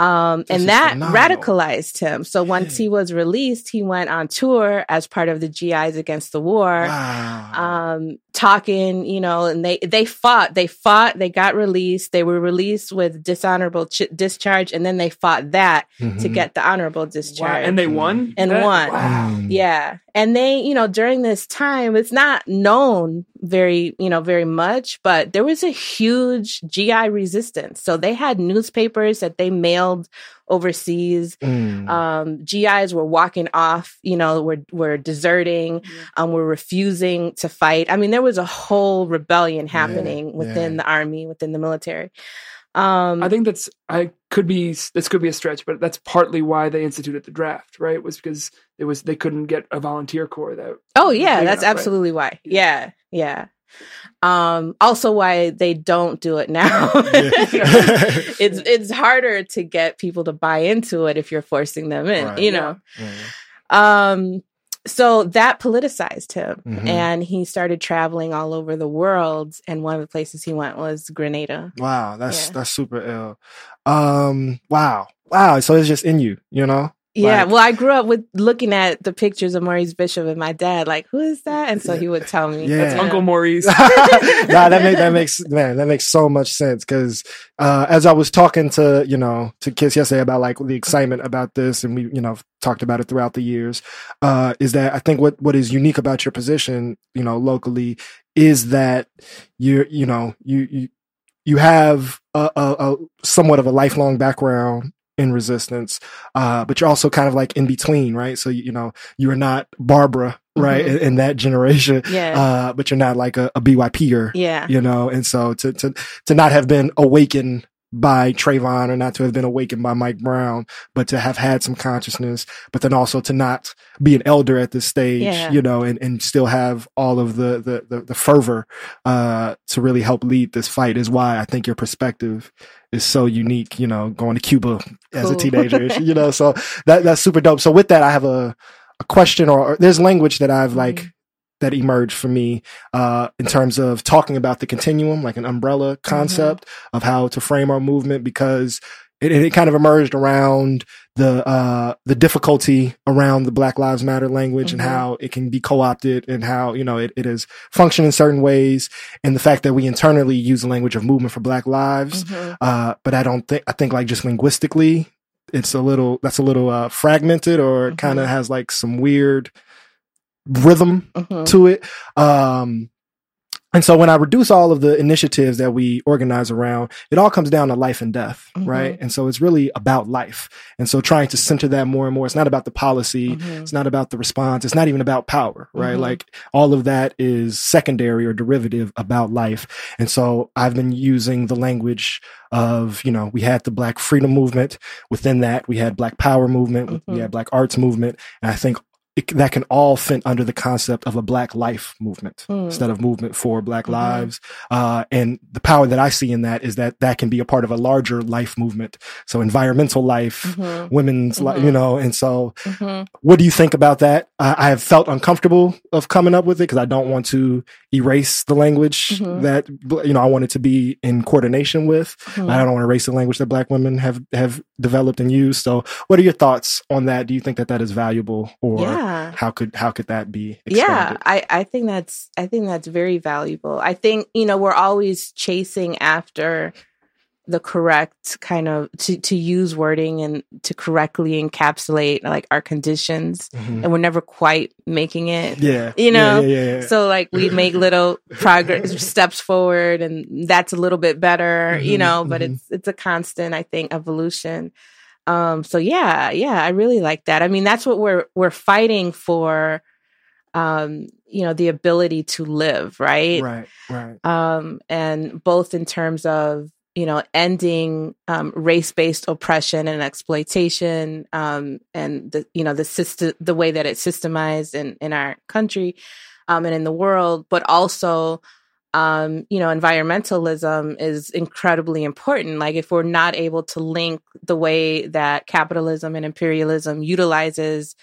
um, and that phenomenal. radicalized him so once he was released he went on tour as part of the gis against the war wow. um talking you know and they they fought they fought they got released they were released with dishonorable ch- discharge and then they fought that to Mhm. get the honorable Wow. discharge And they won. And That- won. Wow. Yeah and they you know during this time it's not known very you know very much but there was a huge gi resistance so they had newspapers that they mailed overseas Mm. um, GIs were walking off, you know, were were deserting, Yeah. um, were refusing to fight. I mean, there was a whole rebellion happening yeah. within the army, within the military. Um, I think that's I could be this could be a stretch, but that's partly why they instituted the draft, right? Was because it was they couldn't get a volunteer corps that oh yeah, that's enough, right? absolutely why. Yeah. Yeah, yeah. Um, also why they don't do it now. It's it's harder to get people to buy into it if you're forcing them in, Right. you know. Mm. Um, so that politicized him Mhm. and he started traveling all over the world and one of the places he went was grenada Wow, that's Yeah. that's super ill. Um, wow, wow. So it's just in you, you know. Yeah Like- well i grew up with looking at the pictures of maurice bishop and my dad like who is that and so he would tell me Yeah. That's Uncle Maurice. nah, that makes that makes man, that makes so much sense because uh, as I was talking to you know to Kiss yesterday about like the excitement about this, and we you know talked about it throughout the years, uh, is that I think what what is unique about your position, you know, locally, is that you're you know you you you have a, a, a somewhat of a lifelong background in resistance, uh, but you're also kind of like in between, right? So you know you are not Barbara, right, Mhm. in, in that generation yeah uh, but you're not like a, a BYPer, yeah you know, and so to, to, to not have been awakened by Trayvon or not to have been awakened by Mike Brown, but to have had some consciousness, but then also to not be an elder at this stage, Yeah. you know, and, and still have all of the, the, the, the fervor, uh, to really help lead this fight is why I think your perspective is so unique, you know, going to Cuba as a teenager, you know, so that, that's super dope. So with that, I have a, a question or, or there's language that I've like, Mhm. That emerged for me uh, in terms of talking about the continuum, like an umbrella concept of how to frame our movement, because it, it kind of emerged around the uh, the difficulty around the Black Lives Matter language and Mhm. how it can be co-opted and how you know it, it is function in certain ways, and the fact that we internally use the language of movement for Black lives, Mhm. uh, but I don't think I think like just linguistically, it's a little that's a little uh, fragmented or it kind of has like some weird rhythm Mhm. to it. Um, and so when I reduce all of the initiatives that we organize around, it all comes down to life and death, Mhm. right? And so it's really about life. And so trying to center that more and more. It's not about the policy. Mhm. It's not about the response. It's not even about power, right? Mhm. Like all of that is secondary or derivative about life. And so I've been using the language of, you know, we had the Black freedom movement. Within that, we had Black power movement. We Mhm. had Black arts movement. And I think it, that can all fit under the concept of a Black life movement Mm. instead of movement for Black Mhm. lives. Uh, and the power that I see in that is that that can be a part of a larger life movement. So environmental life, Mhm. women's life, Mhm. you know, and so Mhm. what do you think about that? I, I have felt uncomfortable of coming up with it because I don't want to erase the language Mhm. that you know I want it to be in coordination with. Mhm. I don't want to erase the language that Black women have have developed and used. So, what are your thoughts on that? Do you think that that is valuable, or yeah how could how could that be yeah? I, I think that's i think that's very valuable. I think you know we're always chasing after the correct kind of to, to use wording and to correctly encapsulate like our conditions Mhm. and we're never quite making it Yeah, You know, yeah, yeah, yeah, so like we make little progress steps forward and that's a little bit better you Mhm, know but mhm. it's it's a constant i think evolution um so yeah yeah i really like that i mean that's what we're we're fighting for um you know the ability to live right, right, right. um and both in terms of you know ending um race-based oppression and exploitation um and the you know the system the way that it's systemized in in our country um and in the world but also um you know environmentalism is incredibly important. Like if we're not able to link the way that capitalism and imperialism utilizes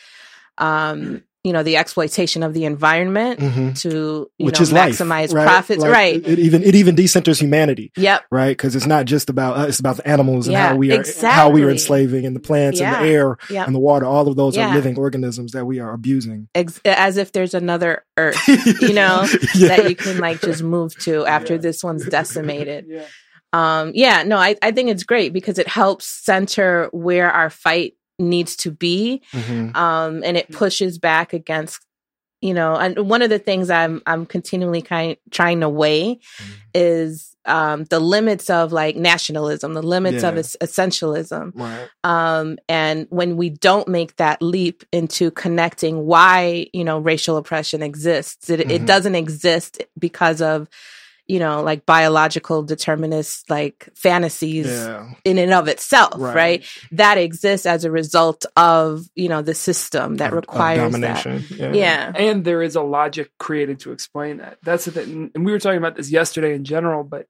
um you know the exploitation of the environment hmm to you Which know is life, maximize right? profits Like, right It, even it even decenters humanity, yep right? Because it's not just about us; it's about the animals and Yeah, how we are how we are enslaving, and the plants Yeah. and the air yep and the water. All of those Yeah. are living organisms that we are abusing. Ex- as if there's another earth you know, that you can like just move to after this one's decimated Yeah. um yeah no I, I think it's great because it helps center where our fight needs to be Mhm. um and it pushes back against you know and one of the things i'm i'm continually kind trying to weigh Mm-hmm. is um the limits of like nationalism the limits of es- essentialism Right. um, and when we don't make that leap into connecting why you know racial oppression exists it, it Mhm. doesn't exist because of you know like biological determinist like fantasies Yeah. in and of itself right. Right. that exists as a result of you know the system that Of- of requires that. Yeah. yeah And there is a logic created to explain that. That's the thing. And we were talking about this yesterday in general, but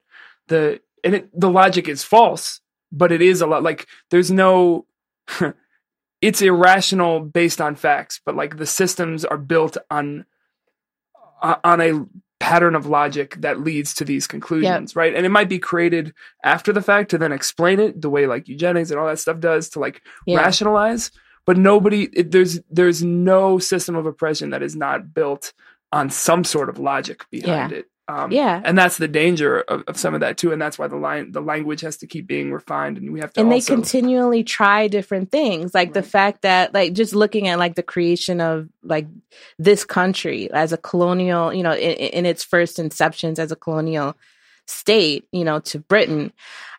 the and it, the logic is false, but it is a lot like there's no it's irrational based on facts, but like the systems are built on uh, on a pattern of logic that leads to these conclusions, right? And it might be created after the fact to then explain it the way like eugenics and all that stuff does to like Yeah. rationalize. But nobody, it, there's there's no system of oppression that is not built on some sort of logic behind it. Um, Yeah. and that's the danger of, of some of that too, and that's why the line the language has to keep being refined, and we have to. and they continually try different things like the fact that like just looking at like the creation of like this country as a colonial you know in, in its first inceptions as a colonial state you know to britain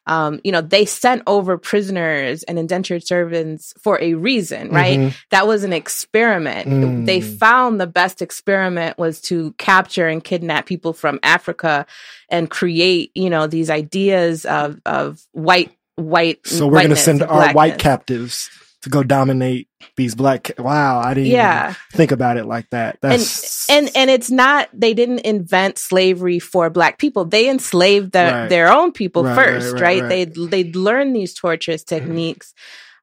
um, you know they sent over prisoners and indentured servants for a reason right Mhm. that was an experiment. Mm. They found the best experiment was to capture and kidnap people from Africa and create, you know, these ideas of of white white. So we're going to send our white captives to go dominate these black. Wow, I didn't Yeah. think about it like that. And That's and and it's not they didn't invent slavery for black people. They enslaved their Right. their own people Right, first, right, right? They they'd learn these torturous techniques,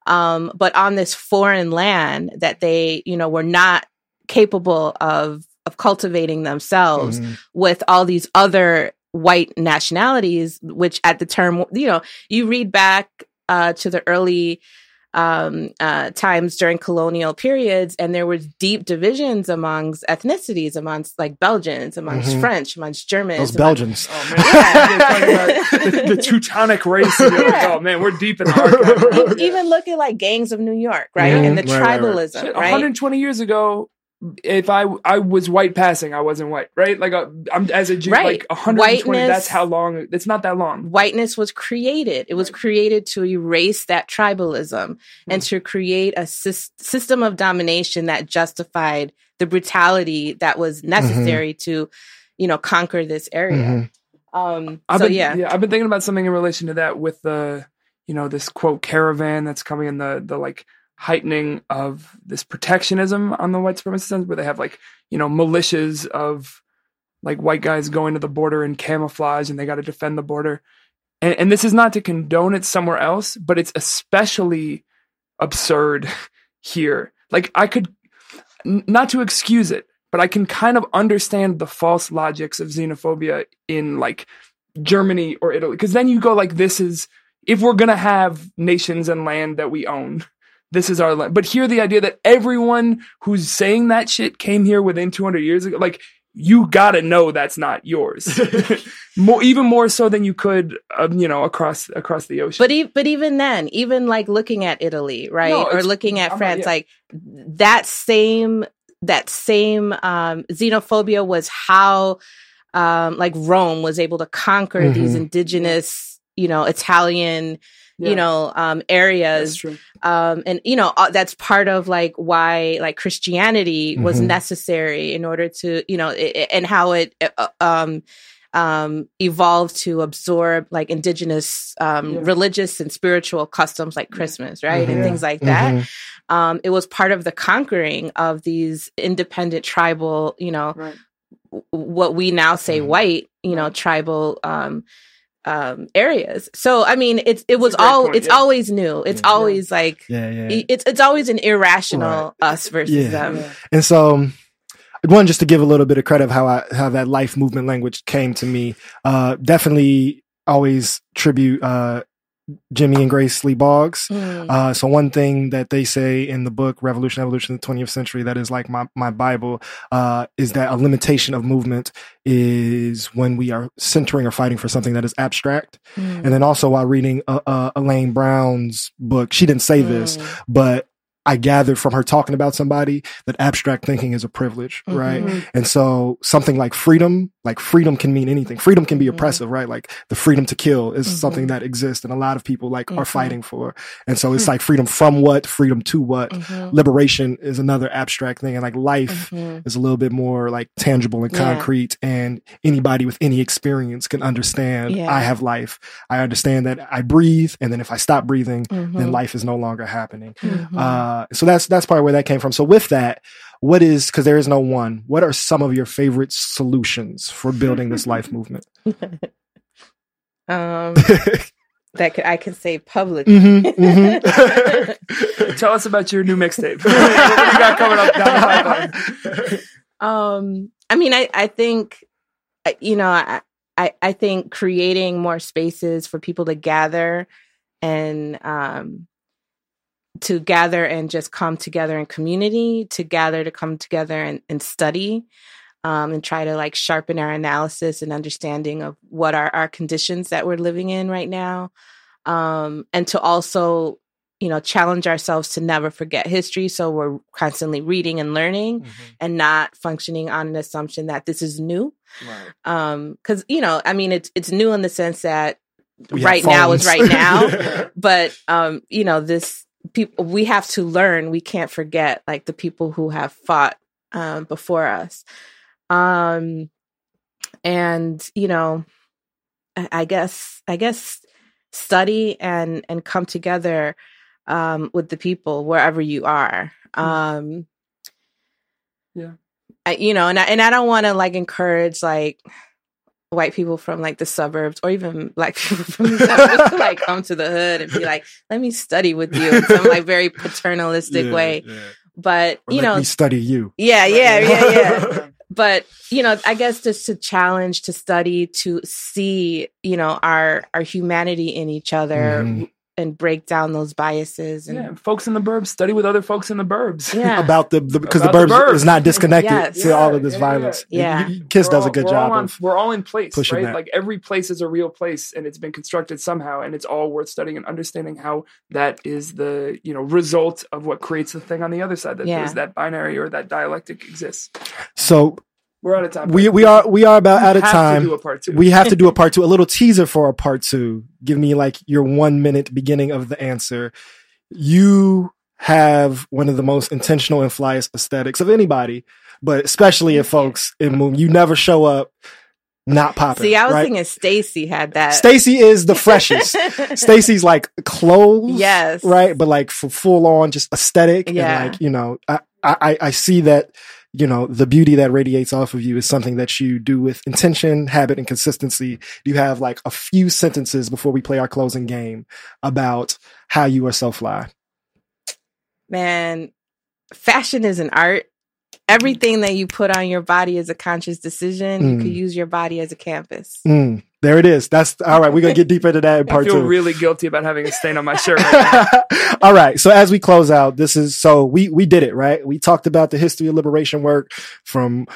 um, but on this foreign land that they you know were not capable of of cultivating themselves Mhm. with all these other white nationalities, which at the term, you know, you read back uh, to the early um, uh, times during colonial periods, and there was deep divisions amongst ethnicities, amongst like Belgians, amongst Mhm. French, amongst Germans. those amongst- Belgians. Oh man, You're about the, the Teutonic race. And you're like, Yeah. oh man, we're deep in the archive. Even look at like gangs of New York, right, Mhm. and the Right, right, right. tribalism, right? 120 years ago, if I I was white passing, I wasn't white, right? Like uh, I'm as a Jew, Right. like 120. Whiteness- That's how long. It's not that long. whiteness was created. It was created to erase that tribalism and to create a sys- system of domination that justified the brutality that was necessary to, you know, conquer this area. Mhm. Um, I've so been, yeah, I've been thinking about something in relation to that with the, you know, this quote caravan that's coming in the the like heightening of this protectionism on the white supremacist sense, where they have like you know militias of like white guys going to the border in camouflage and they got to defend the border. And, and this is not to condone it somewhere else, but it's especially absurd here. Like I could not to excuse it, but I can kind of understand the false logics of xenophobia in like Germany or Italy. Because then you go like, this is if we're gonna have nations and land that we own, this is our land. But here, the idea that everyone who's saying that shit came here within 200 years ago, like you gotta know that's not yours. more, even more so than you could, um, you know, across across the ocean. but e- but even then, even like looking at Italy, right, No, or looking at I'm not- France, yeah. like that same that same um, xenophobia was how um, like Rome was able to conquer these Mhm. indigenous, you know, Italian, Yeah, you know, um, areas um and you know uh, that's part of like why like christianity was Mhm. necessary in order to you know i i- and how it uh, um um evolved to absorb like indigenous um Yeah. religious and spiritual customs like christmas right and Mhm. things like that Mhm. um it was part of the conquering of these independent tribal you know Right. w- what we now say Mhm. white you know tribal um areas so i mean it's it was all point, it's yeah. always new it's Yeah. always like Yeah, yeah. it's it's always an irrational us versus Yeah. them Yeah. And so, um, one just to give a little bit of credit of how I, how that life movement language came to me. Uh, definitely always tribute uh, Jimmy and Grace Lee Boggs. Mm. Uh, so one thing that they say in the book Revolution, Evolution of the 20th Century that is like my, my Bible, uh, is that a limitation of movement is when we are centering or fighting for something that is abstract. Mm. And then also while reading uh, uh, Elaine Brown's book, she didn't say this, Mm. but I gathered from her talking about somebody that abstract thinking is a privilege, Mhm. right? And so something like freedom, like freedom can mean anything. Freedom can be Mhm. oppressive, right? Like the freedom to kill is Mhm. something that exists and a lot of people like are Mhm. fighting for. And so it's Hmm. like freedom from what, freedom to what. Mhm. Liberation is another abstract thing and like life Mhm. is a little bit more like tangible and Yeah. concrete and anybody with any experience can understand Yeah. I have life. I understand that I breathe and then if I stop breathing, then life is no longer happening. Mhm. Uh, so that's that's part of where that came from. So with that, what is because there is no one. What are some of your favorite solutions for building this life movement? um that could, I can say publicly. hmm hmm Tell us about your new mixtape. what you got coming up down the pipeline? Um, I mean, I, I think, uh, you know, I, I, I think creating more spaces for people to gather and, um, to gather and just come together in community, to gather to come together and, and study, um, and try to like sharpen our analysis and understanding of what are our conditions that we're living in right now. Um, and to also, you know, challenge ourselves to never forget history. So we're constantly reading and learning and not functioning on an assumption that this is new. Right. Um, you know, I mean, it's, it's new in the sense that We right now is right now, but, um, you know, this people, we have to learn. We can't forget like the people who have fought, um, before us. Um, and, you know, I, I guess, I guess study and, and come together, um, with the people wherever you are. Um, Yeah. I, you know, and I, and I don't want to like encourage like white people from like the suburbs or even black people from the suburbs to like come to the hood and be like, let me study with you in some like very paternalistic Yeah, way. yeah. But Or you let know, me study you. yeah, yeah, yeah, yeah. but you know, I guess just to challenge, to study, to see, you know, our our humanity in each other Mhm. And break down those biases and Yeah, folks in the burbs study with other folks in the burbs. yeah. About the because the, About the burbs burbs. is not disconnected Yes. to all of this yeah, violence. yeah. Y- y- Kiss We're does a good we're job all on, of we're all in place, pushing right? that. Like every place is a real place, and it's been constructed somehow, and it's all worth studying and understanding how that is the you know result of what creates the thing on the other side. That Yeah. there's that binary or that dialectic exists. so We're out of time. we we are we are about we out of have to time. do a part two. we have to do a part two. A little teaser for a part two. Give me like your one minute beginning of the answer. You have one of the most intentional and flyest aesthetics of anybody, but especially if folks in Moon, you never show up not popping. See, I was right? thinking Stacy had that. Stacy is the freshest. Stacy's like clothes, Yes. right, but like for full on just aesthetic, Yeah. and like you know, I, I I see that you know the beauty that radiates off of you is something that you do with intention, habit, and consistency. Do you have like a few sentences before we play our closing game about how you are so fly. Man, fashion is an art. Everything that you put on your body is a conscious decision. You Mm. could use your body as a canvas. Mm, there it is. That's all right. We're gonna get deep into that in I part feel two. really guilty about having a stain on my shirt. Right now. All right. So as we close out, this is so we we did it, right? We talked about the history of liberation work from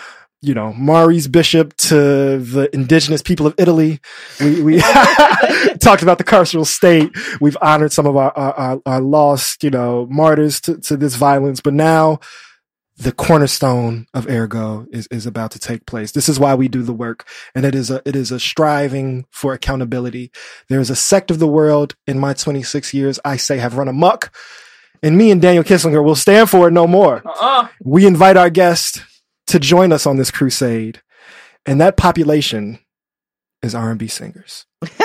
you know Maurice Bishop to the indigenous people of Italy. We we talked about the carceral state. We've honored some of our our, our, our lost you know martyrs to, to this violence, but now the cornerstone of ergo is, is about to take place. This is why we do the work. And it is a, it is a striving for accountability. There is a sect of the world in my 26 years, I say have run amok and me and Daniel Kisslinger will stand for it no more. Uh-uh. We invite our guests to join us on this crusade. And that population is R&B singers.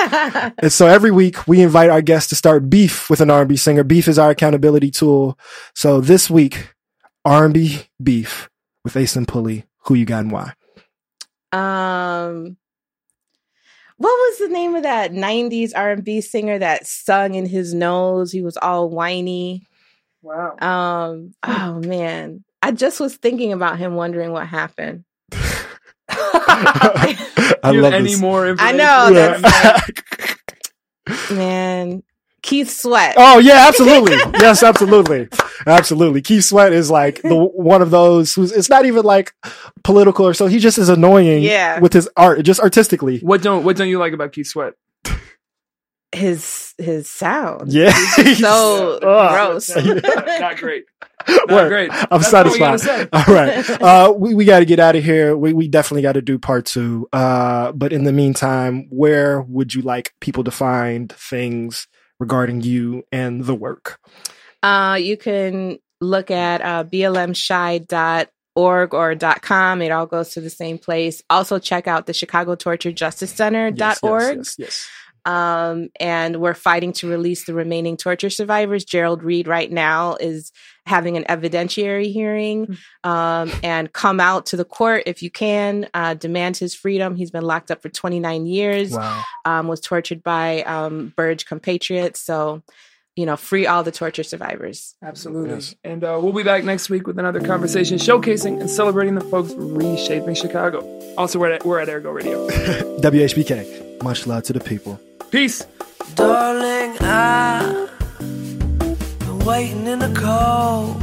And so every week we invite our guests to start beef with an R&B singer. Beef is our accountability tool. So this week, R&B beef with Aislinn Pulley. Who you got and why? um, what was the name of that '90s R&B singer that sung in his nose? He was all whiny. Wow. Um, oh man, I just was thinking about him, wondering what happened. I Do you love have any this. more I know, Yeah. that's Man, Keith Sweat. oh yeah, absolutely. Yes, absolutely, absolutely. Keith Sweat is like the one of those who's. It's not even like political or so. He just is annoying. Yeah. with his art, just artistically. What don't What don't you like about Keith Sweat? His his sound. Yeah, So Ugh. gross. Not great. Not Word. great. I'm That's all we gotta satisfied. All right. Uh, we, we got to get out of here. We, we definitely got to do part two. Uh, but in the meantime, where would you like people to find things regarding you and the work? Uh, you can look at uh, blmchi.org or .com. It all goes to the same place. Also check out the Chicago Torture Justice Center Yes, .org. Yes, yes, yes. Um, and we're fighting to release the remaining torture survivors. Gerald Reed right now is having an evidentiary hearing um, and come out to the court if you can, uh, demand his freedom. He's been locked up for 29 years, Wow. um, was tortured by um, Burge compatriots. So, you know, free all the torture survivors. Absolutely. Yes. And uh, we'll be back next week with another conversation showcasing and celebrating the folks reshaping Chicago. Also, we're at, we're at Ergo Radio. WHPK. Much love to the people. Peace. Darling, I've been waiting in the cold,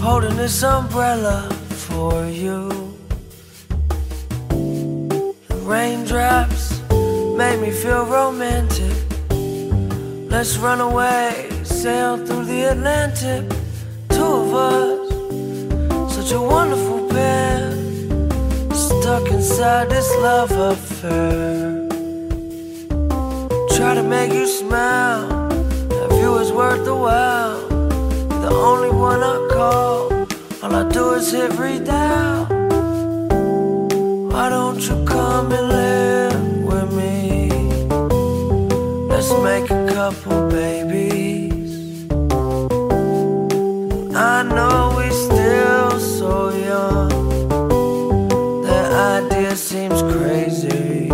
holding this umbrella for you. The raindrops make me feel romantic. Let's run away, sail through the Atlantic. Two of us, such a wonderful pair, stuck inside this love affair. Try to make you smile. Have you is worth the while. The only one I call. All I do is hit redial. Why don't you come and live with me? Let's make couple babies. I know we're still so young. The idea seems crazy.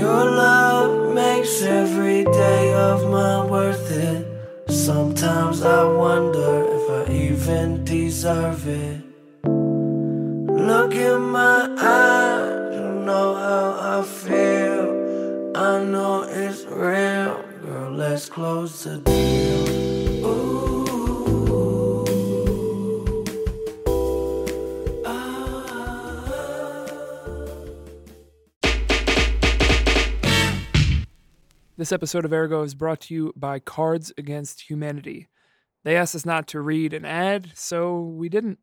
Your love makes every day of mine worth it. Sometimes I wonder if I even deserve it. Look in my close the deal. This episode of Ergo is brought to you by Cards Against Humanity. They asked us not to read an ad, so we didn't.